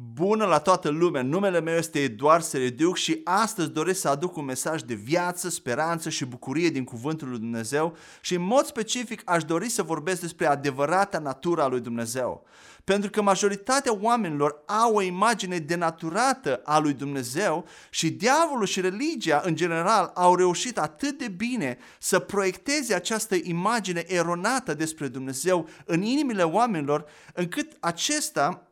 Bună la toată lumea, numele meu este Eduard Serediuc și astăzi doresc să aduc un mesaj de viață, speranță și bucurie din Cuvântul lui Dumnezeu și în mod specific aș dori să vorbesc despre adevărata natura lui Dumnezeu. Pentru că majoritatea oamenilor au o imagine denaturată a lui Dumnezeu și diavolul și religia în general au reușit atât de bine să proiecteze această imagine eronată despre Dumnezeu în inimile oamenilor încât acesta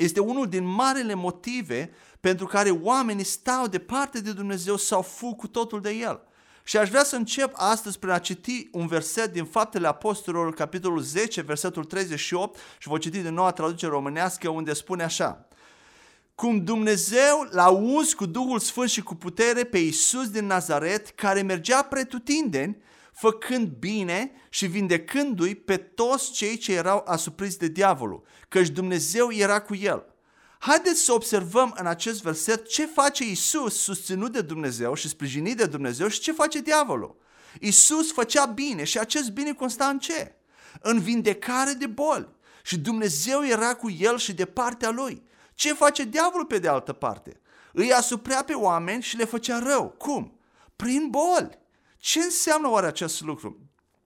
este unul din marele motive pentru care oamenii stau departe de Dumnezeu sau fug cu totul de El. Și aș vrea să încep astăzi prin a citi un verset din Faptele Apostolilor, capitolul 10, versetul 38 și voi citi din noua traducere românească unde spune așa. Cum Dumnezeu l-a uns cu Duhul Sfânt și cu putere pe Iisus din Nazaret, care mergea pretutindeni, făcând bine și vindecându-i pe toți cei ce erau asupriți de diavolul, căci Dumnezeu era cu el. Haideți să observăm în acest verset ce face Isus susținut de Dumnezeu și sprijinit de Dumnezeu și ce face diavolul. Isus făcea bine și acest bine consta în ce? În vindecare de boli. Și Dumnezeu era cu el și de partea lui. Ce face diavolul pe de altă parte? Îi asuprea pe oameni și le făcea rău. Cum? Prin boli. Ce înseamnă oare acest lucru?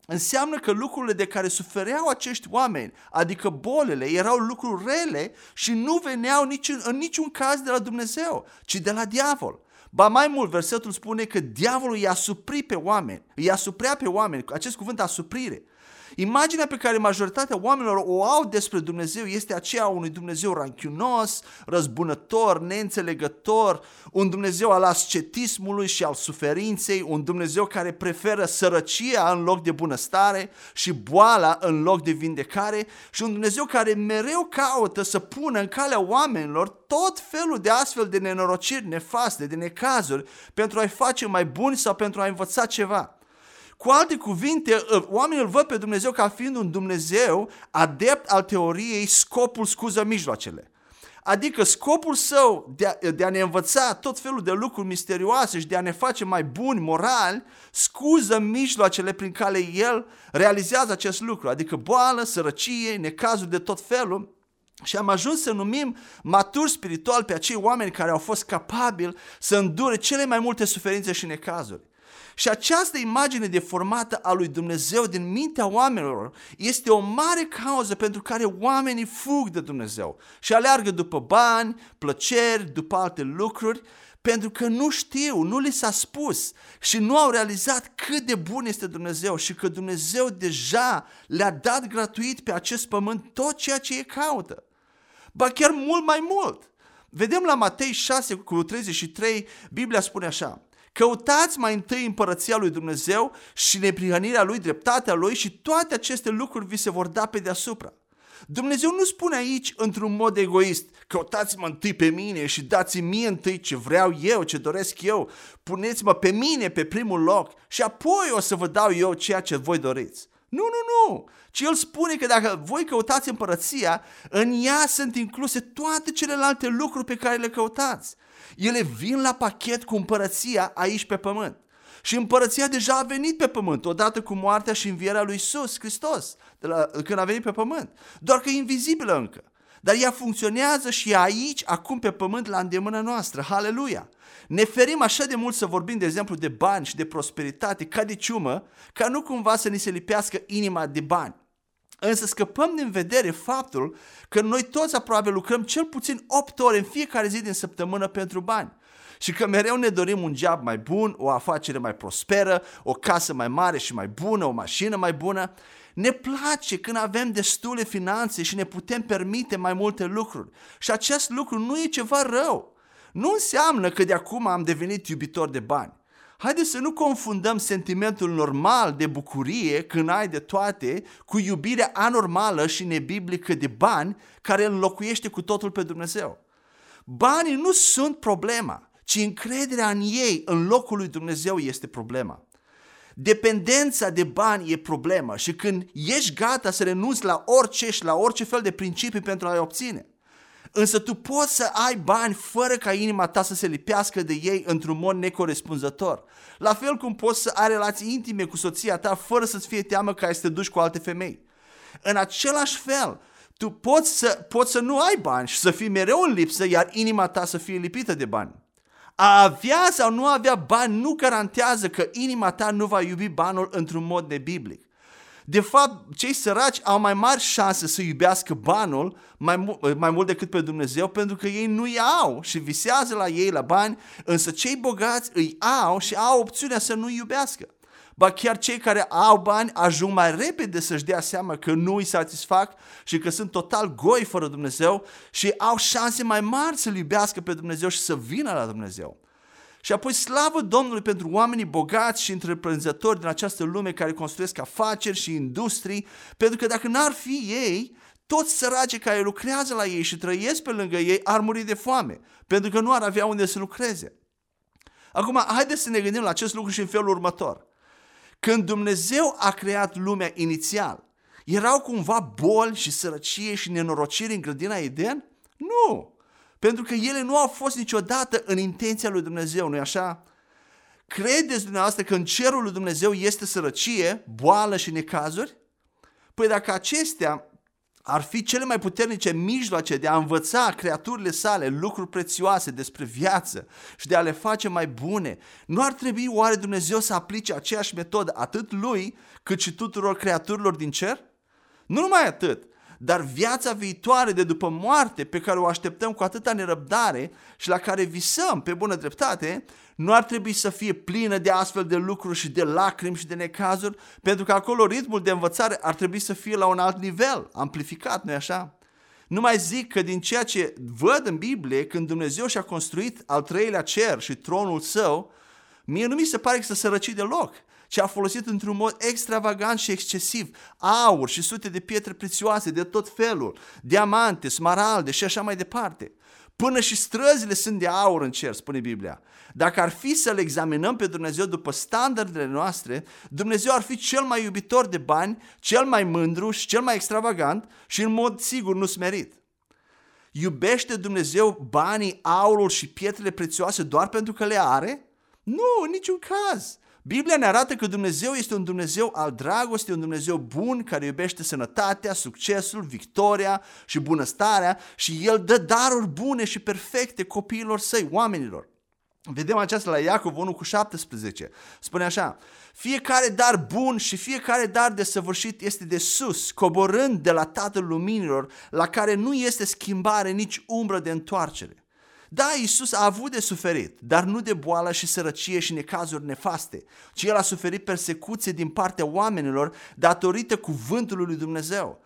Înseamnă că lucrurile de care sufereau acești oameni, adică bolile, erau lucruri rele și nu veneau nici, în niciun caz de la Dumnezeu, ci de la diavol. Ba mai mult, versetul spune că diavolul i-a suprit pe oameni, i-a suprea pe oameni, acest cuvânt asuprire. Imaginea pe care majoritatea oamenilor o au despre Dumnezeu este aceea unui Dumnezeu ranchiunos, răzbunător, neînțelegător, un Dumnezeu al ascetismului și al suferinței, un Dumnezeu care preferă sărăcia în loc de bunăstare și boala în loc de vindecare și un Dumnezeu care mereu caută să pună în calea oamenilor tot felul de astfel de nenorociri nefaste, de necazuri, pentru a-i face mai buni sau pentru a învăța ceva. Cu alte cuvinte, oamenii îl văd pe Dumnezeu ca fiind un Dumnezeu adept al teoriei scopul scuză mijloacele. Adică scopul său de a, de a ne învăța tot felul de lucruri misterioase și de a ne face mai buni morali, scuză mijloacele prin care el realizează acest lucru, adică boală, sărăcie, necazuri de tot felul, și am ajuns să numim maturi spiritual pe acei oameni care au fost capabili să îndure cele mai multe suferințe și necazuri. Și această imagine deformată a lui Dumnezeu din mintea oamenilor este o mare cauză pentru care oamenii fug de Dumnezeu și aleargă după bani, plăceri, după alte lucruri, pentru că nu știu, nu li s-a spus și nu au realizat cât de bun este Dumnezeu și că Dumnezeu deja le-a dat gratuit pe acest pământ tot ceea ce ei caută. Ba chiar mult mai mult. Vedem la Matei 6 cu 33, Biblia spune așa, Căutați mai întâi împărăția lui Dumnezeu și neprihănirea lui, dreptatea lui și toate aceste lucruri vi se vor da pe deasupra. Dumnezeu nu spune aici într-un mod egoist, căutați-mă întâi pe mine și dați-mi mie întâi ce vreau eu, ce doresc eu, puneți-mă pe mine pe primul loc și apoi o să vă dau eu ceea ce voi doriți. Nu, nu, nu! Ci el spune că dacă voi căutați împărăția, în ea sunt incluse toate celelalte lucruri pe care le căutați. Ele vin la pachet cu împărăția aici pe pământ. Și împărăția deja a venit pe pământ, odată cu moartea și învierea lui Isus Hristos, de la, când a venit pe pământ. Doar că e invizibilă încă. Dar ea funcționează și aici, acum pe pământ, la îndemână noastră. Haleluia! Ne ferim așa de mult să vorbim, de exemplu, de bani și de prosperitate ca de ciumă, ca nu cumva să ni se lipească inima de bani. Însă scăpăm din vedere faptul că noi toți aproape lucrăm cel puțin 8 ore în fiecare zi din săptămână pentru bani. Și că mereu ne dorim un job mai bun, o afacere mai prosperă, o casă mai mare și mai bună, o mașină mai bună. Ne place când avem destule finanțe și ne putem permite mai multe lucruri. Și acest lucru nu e ceva rău. Nu înseamnă că de acum am devenit iubitor de bani. Haideți să nu confundăm sentimentul normal de bucurie când ai de toate cu iubirea anormală și nebiblică de bani care înlocuiește cu totul pe Dumnezeu. Banii nu sunt problema, ci încrederea în ei, în locul lui Dumnezeu, este problema. Dependența de bani e problema și când ești gata să renunți la orice și la orice fel de principii pentru a-i obține. Însă tu poți să ai bani fără ca inima ta să se lipească de ei într-un mod necorespunzător. La fel cum poți să ai relații intime cu soția ta fără să-ți fie teamă că ai să te duci cu alte femei. În același fel, Tu poți să, poți să nu ai bani și să fii mereu în lipsă, iar inima ta să fie lipită de bani. A avea sau nu avea bani nu garantează că inima ta nu va iubi banul într-un mod nebiblic. De fapt, cei săraci au mai mari șanse să iubească banul mai, mu- mai mult decât pe Dumnezeu pentru că ei nu-i au și visează la ei la bani, însă cei bogați îi au și au opțiunea să nu iubească. Ba chiar cei care au bani ajung mai repede să-și dea seama că nu îi satisfac și că sunt total goi fără Dumnezeu și au șanse mai mari să-L iubească pe Dumnezeu și să vină la Dumnezeu. Și apoi slavă Domnului pentru oamenii bogați și întreprinzători din această lume care construiesc afaceri și industrii, pentru că dacă n-ar fi ei, toți săracii care lucrează la ei și trăiesc pe lângă ei ar muri de foame, pentru că nu ar avea unde să lucreze. Acum, haideți să ne gândim la acest lucru și în felul următor. Când Dumnezeu a creat lumea inițial, erau cumva boli și sărăcie și nenorociri în grădina Eden? Nu! Pentru că ele nu au fost niciodată în intenția lui Dumnezeu, nu-i așa? Credeți dumneavoastră că în cerul lui Dumnezeu este sărăcie, boală și necazuri? Păi dacă acestea ar fi cele mai puternice mijloace de a învăța creaturile sale lucruri prețioase despre viață și de a le face mai bune, nu ar trebui oare Dumnezeu să aplice aceeași metodă atât lui cât și tuturor creaturilor din cer? Nu numai atât, dar viața viitoare de după moarte pe care o așteptăm cu atâta nerăbdare și la care visăm pe bună dreptate, nu ar trebui să fie plină de astfel de lucruri și de lacrimi și de necazuri, pentru că acolo ritmul de învățare ar trebui să fie la un alt nivel, amplificat, nu-i așa? Nu mai zic că din ceea ce văd în Biblie, când Dumnezeu și-a construit al treilea cer și tronul său, mie nu mi se pare că să sărăci deloc ci a folosit într-un mod extravagant și excesiv aur și sute de pietre prețioase de tot felul, diamante, smaralde și așa mai departe. Până și străzile sunt de aur în cer, spune Biblia. Dacă ar fi să le examinăm pe Dumnezeu după standardele noastre, Dumnezeu ar fi cel mai iubitor de bani, cel mai mândru și cel mai extravagant și în mod sigur nu smerit. Iubește Dumnezeu banii, aurul și pietrele prețioase doar pentru că le are? Nu, în niciun caz. Biblia ne arată că Dumnezeu este un Dumnezeu al dragostei, un Dumnezeu bun care iubește sănătatea, succesul, victoria și bunăstarea și El dă daruri bune și perfecte copiilor săi, oamenilor. Vedem aceasta la Iacov 1 cu 17. Spune așa, fiecare dar bun și fiecare dar de săvârșit este de sus, coborând de la Tatăl Luminilor, la care nu este schimbare nici umbră de întoarcere. Da, Iisus a avut de suferit, dar nu de boală și sărăcie și necazuri nefaste, ci El a suferit persecuție din partea oamenilor datorită cuvântului lui Dumnezeu.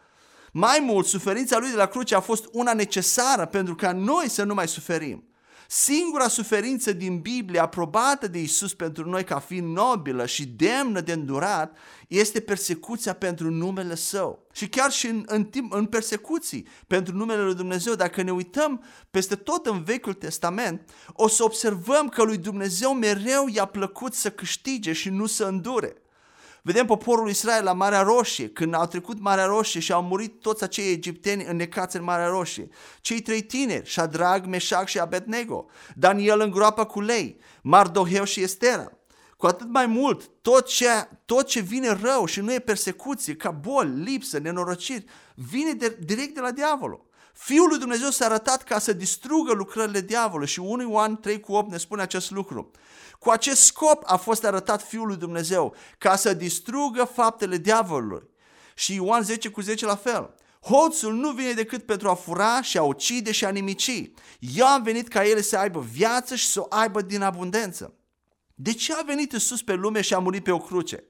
Mai mult, suferința lui de la cruce a fost una necesară pentru ca noi să nu mai suferim. Singura suferință din Biblie aprobată de Isus pentru noi ca fiind nobilă și demnă de îndurat este persecuția pentru numele Său. Și chiar și în, în, timp, în persecuții pentru numele Lui Dumnezeu, dacă ne uităm peste tot în Vechiul Testament, o să observăm că lui Dumnezeu mereu i-a plăcut să câștige și nu să îndure. Vedem poporul Israel la Marea Roșie, când au trecut Marea Roșie și au murit toți acei egipteni înnecați în Marea Roșie. Cei trei tineri, Shadrag, Meșac și Abednego, Daniel în groapa cu lei, Mardoheu și Estera. Cu atât mai mult, tot ce, tot ce vine rău și nu e persecuție, ca boli, lipsă, nenorociri, vine de, direct de la diavolul. Fiul lui Dumnezeu s-a arătat ca să distrugă lucrările diavolului și 1 Ioan 3 cu 8 ne spune acest lucru. Cu acest scop a fost arătat Fiul lui Dumnezeu, ca să distrugă faptele diavolului. Și Ioan 10 cu 10 la fel. Hoțul nu vine decât pentru a fura și a ucide și a nimici. Eu am venit ca ele să aibă viață și să o aibă din abundență. De ce a venit Isus pe lume și a murit pe o cruce?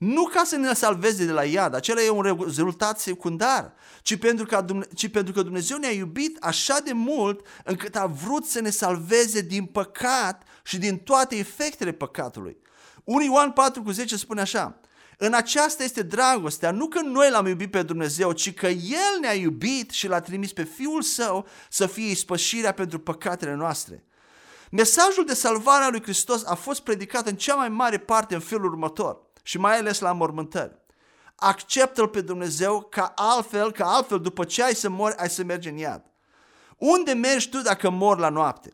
Nu ca să ne salveze de la iad, acela e un rezultat secundar, ci pentru, că, ci pentru că Dumnezeu ne-a iubit așa de mult încât a vrut să ne salveze din păcat și din toate efectele păcatului. 1 Ioan 4 cu 10 spune așa, în aceasta este dragostea, nu că noi l-am iubit pe Dumnezeu, ci că El ne-a iubit și l-a trimis pe Fiul Său să fie ispășirea pentru păcatele noastre. Mesajul de salvare a lui Hristos a fost predicat în cea mai mare parte în felul următor și mai ales la mormântări. Acceptă-L pe Dumnezeu ca altfel, ca altfel după ce ai să mori, ai să mergi în iad. Unde mergi tu dacă mor la noapte?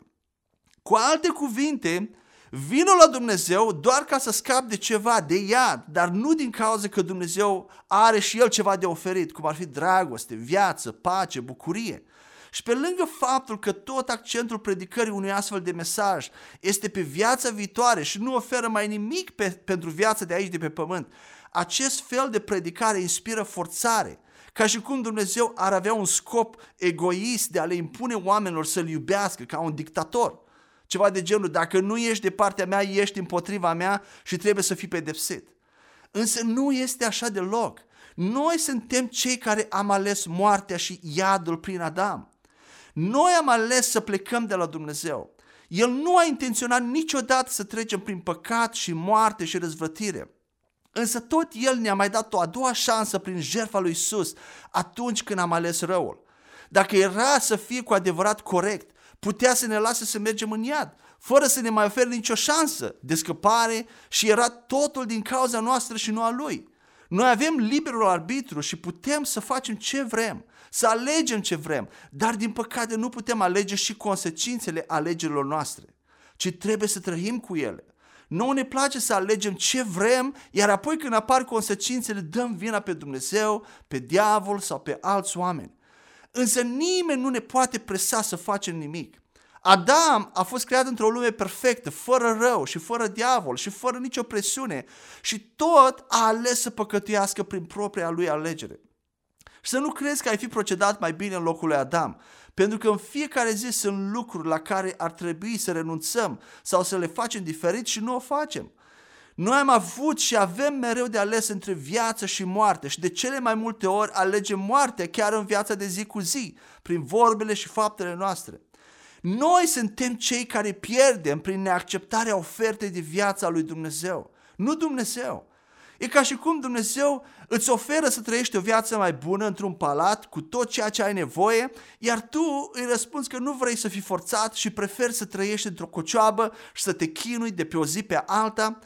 Cu alte cuvinte, Vino la Dumnezeu doar ca să scap de ceva, de iad, dar nu din cauza că Dumnezeu are și El ceva de oferit, cum ar fi dragoste, viață, pace, bucurie. Și pe lângă faptul că tot accentul predicării unui astfel de mesaj este pe viața viitoare și nu oferă mai nimic pe, pentru viața de aici, de pe pământ, acest fel de predicare inspiră forțare, ca și cum Dumnezeu ar avea un scop egoist de a le impune oamenilor să-L iubească ca un dictator. Ceva de genul, dacă nu ești de partea mea, ești împotriva mea și trebuie să fii pedepsit. Însă nu este așa deloc. Noi suntem cei care am ales moartea și iadul prin Adam. Noi am ales să plecăm de la Dumnezeu. El nu a intenționat niciodată să trecem prin păcat și moarte și răzvrătire. Însă tot El ne-a mai dat o a doua șansă prin jertfa lui Isus atunci când am ales răul. Dacă era să fie cu adevărat corect, putea să ne lase să mergem în iad, fără să ne mai ofere nicio șansă de scăpare și era totul din cauza noastră și nu a Lui. Noi avem liberul arbitru și putem să facem ce vrem, să alegem ce vrem, dar din păcate nu putem alege și consecințele alegerilor noastre, ci trebuie să trăim cu ele. Nu ne place să alegem ce vrem, iar apoi când apar consecințele dăm vina pe Dumnezeu, pe diavol sau pe alți oameni. Însă nimeni nu ne poate presa să facem nimic. Adam a fost creat într-o lume perfectă, fără rău și fără diavol și fără nicio presiune și tot a ales să păcătuiască prin propria lui alegere. Și să nu crezi că ai fi procedat mai bine în locul lui Adam, pentru că în fiecare zi sunt lucruri la care ar trebui să renunțăm sau să le facem diferit și nu o facem. Noi am avut și avem mereu de ales între viață și moarte și de cele mai multe ori alegem moartea chiar în viața de zi cu zi, prin vorbele și faptele noastre. Noi suntem cei care pierdem prin neacceptarea ofertei de viață a lui Dumnezeu, nu Dumnezeu. E ca și cum Dumnezeu îți oferă să trăiești o viață mai bună într-un palat cu tot ceea ce ai nevoie, iar tu îi răspunzi că nu vrei să fii forțat și preferi să trăiești într-o cocioabă și să te chinui de pe o zi pe alta.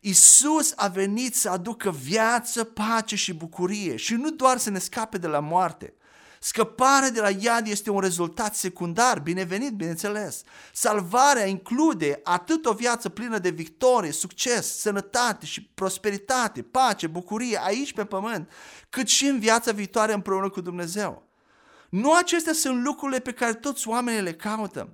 Isus a venit să aducă viață, pace și bucurie și nu doar să ne scape de la moarte. Scăparea de la iad este un rezultat secundar, binevenit, bineînțeles. Salvarea include atât o viață plină de victorie, succes, sănătate și prosperitate, pace, bucurie aici pe pământ, cât și în viața viitoare împreună cu Dumnezeu. Nu acestea sunt lucrurile pe care toți oamenii le caută.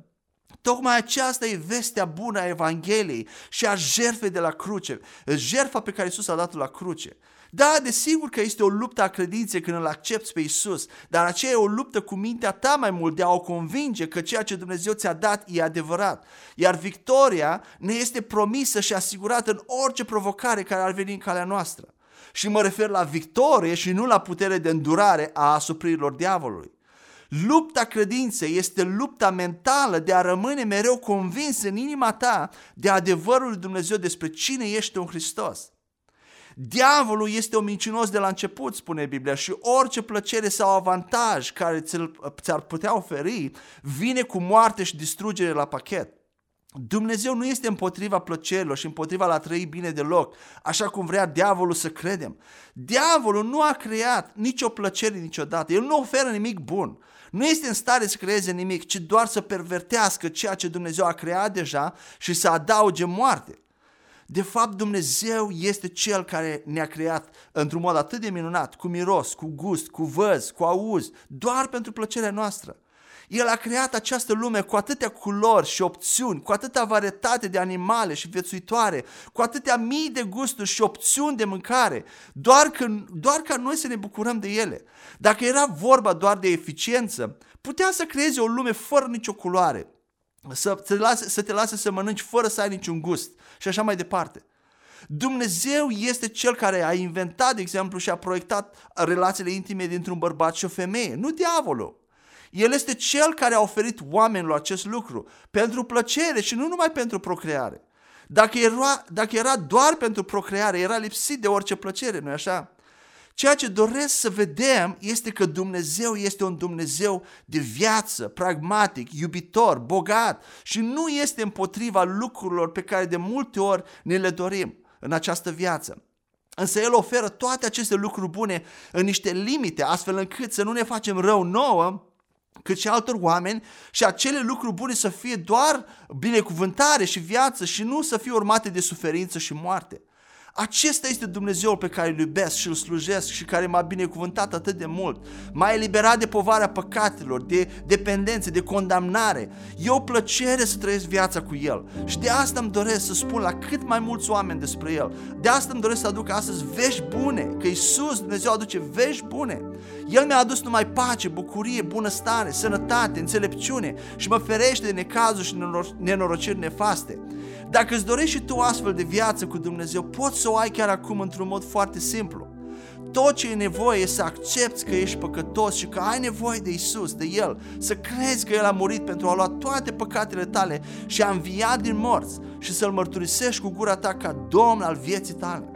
Tocmai aceasta e vestea bună a Evangheliei și a jertfei de la cruce, jertfa pe care Isus a dat-o la cruce. Da, desigur că este o luptă a credinței când îl accepti pe Isus, dar aceea e o luptă cu mintea ta mai mult de a o convinge că ceea ce Dumnezeu ți-a dat e adevărat. Iar victoria ne este promisă și asigurată în orice provocare care ar veni în calea noastră. Și mă refer la victorie și nu la putere de îndurare a asupririlor diavolului. Lupta credinței este lupta mentală de a rămâne mereu convins în inima ta de adevărul lui Dumnezeu despre cine ești în Hristos. Diavolul este o mincinos de la început, spune Biblia, și orice plăcere sau avantaj care ți-ar putea oferi vine cu moarte și distrugere la pachet. Dumnezeu nu este împotriva plăcerilor și împotriva la trăi bine deloc, așa cum vrea diavolul să credem. Diavolul nu a creat nicio plăcere niciodată, el nu oferă nimic bun. Nu este în stare să creeze nimic, ci doar să pervertească ceea ce Dumnezeu a creat deja și să adauge moarte. De fapt, Dumnezeu este Cel care ne-a creat într-un mod atât de minunat, cu miros, cu gust, cu văz, cu auz, doar pentru plăcerea noastră. El a creat această lume cu atâtea culori și opțiuni, cu atâta varietate de animale și viețuitoare, cu atâtea mii de gusturi și opțiuni de mâncare, doar, că, doar ca noi să ne bucurăm de ele. Dacă era vorba doar de eficiență, putea să creeze o lume fără nicio culoare, să te, lase, să te lase să mănânci fără să ai niciun gust și așa mai departe. Dumnezeu este cel care a inventat, de exemplu, și a proiectat relațiile intime dintre un bărbat și o femeie, nu diavolul. El este cel care a oferit oamenilor acest lucru pentru plăcere și nu numai pentru procreare. Dacă era, dacă era doar pentru procreare, era lipsit de orice plăcere, nu-i așa? Ceea ce doresc să vedem este că Dumnezeu este un Dumnezeu de viață, pragmatic, iubitor, bogat și nu este împotriva lucrurilor pe care de multe ori ne le dorim în această viață. Însă El oferă toate aceste lucruri bune în niște limite, astfel încât să nu ne facem rău nouă cât și altor oameni și acele lucruri bune să fie doar binecuvântare și viață și nu să fie urmate de suferință și moarte. Acesta este Dumnezeul pe care îl iubesc și îl slujesc și care m-a binecuvântat atât de mult. M-a eliberat de povarea păcatelor, de dependențe, de condamnare. E o plăcere să trăiesc viața cu El și de asta îmi doresc să spun la cât mai mulți oameni despre El. De asta îmi doresc să aduc astăzi vești bune, că Isus Dumnezeu aduce vești bune. El mi-a adus numai pace, bucurie, bunăstare, sănătate, înțelepciune și mă ferește de necazuri și nenorociri nefaste. Dacă îți dorești și tu astfel de viață cu Dumnezeu, poți să o ai chiar acum într-un mod foarte simplu. Tot ce e nevoie e să accepti că ești păcătos și că ai nevoie de Isus, de El, să crezi că El a murit pentru a lua toate păcatele tale și a înviat din morți și să-L mărturisești cu gura ta ca Domn al vieții tale.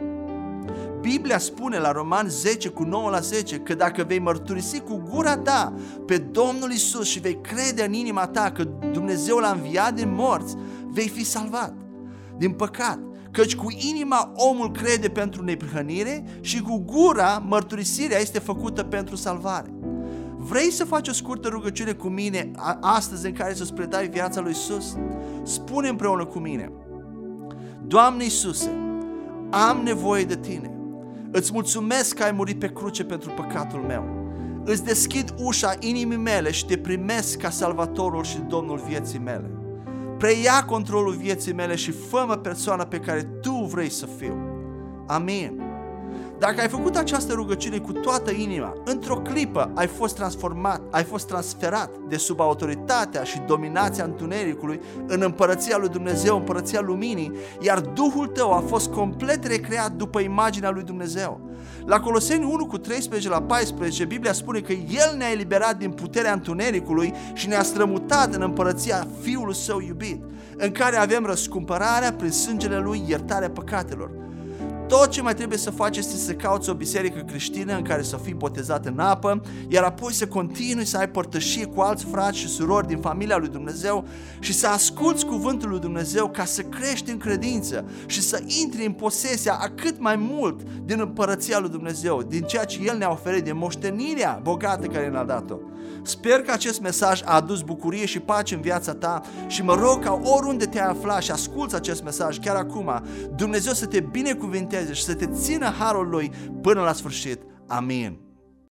Biblia spune la Roman 10 cu 9 la 10 că dacă vei mărturisi cu gura ta pe Domnul Isus și vei crede în inima ta că Dumnezeu l-a înviat din morți, vei fi salvat din păcat. Căci cu inima omul crede pentru neprihănire și cu gura mărturisirea este făcută pentru salvare. Vrei să faci o scurtă rugăciune cu mine astăzi în care să-ți predai viața lui Isus? Spune împreună cu mine. Doamne Iisuse, am nevoie de Tine. Îți mulțumesc că ai murit pe cruce pentru păcatul meu. Îți deschid ușa inimii mele și te primesc ca salvatorul și domnul vieții mele preia controlul vieții mele și fă-mă persoana pe care Tu vrei să fiu. Amin. Dacă ai făcut această rugăciune cu toată inima, într-o clipă ai fost transformat, ai fost transferat de sub autoritatea și dominația întunericului în împărăția lui Dumnezeu, împărăția luminii, iar Duhul tău a fost complet recreat după imaginea lui Dumnezeu. La Coloseni 1 cu 13 la 14, Biblia spune că El ne-a eliberat din puterea întunericului și ne-a strămutat în împărăția Fiului Său iubit, în care avem răscumpărarea prin sângele Lui, iertarea păcatelor. Tot ce mai trebuie să faci este să cauți o biserică creștină în care să fii botezat în apă, iar apoi să continui să ai părtășie cu alți frați și surori din familia lui Dumnezeu și să asculți cuvântul lui Dumnezeu ca să crești în credință și să intri în posesia a cât mai mult din împărăția lui Dumnezeu, din ceea ce El ne-a oferit, din moștenirea bogată care ne-a dat-o. Sper că acest mesaj a adus bucurie și pace în viața ta și mă rog ca oriunde te afla și asculți acest mesaj chiar acum, Dumnezeu să te binecuvinteze și să te țină harul Lui până la sfârșit. Amin.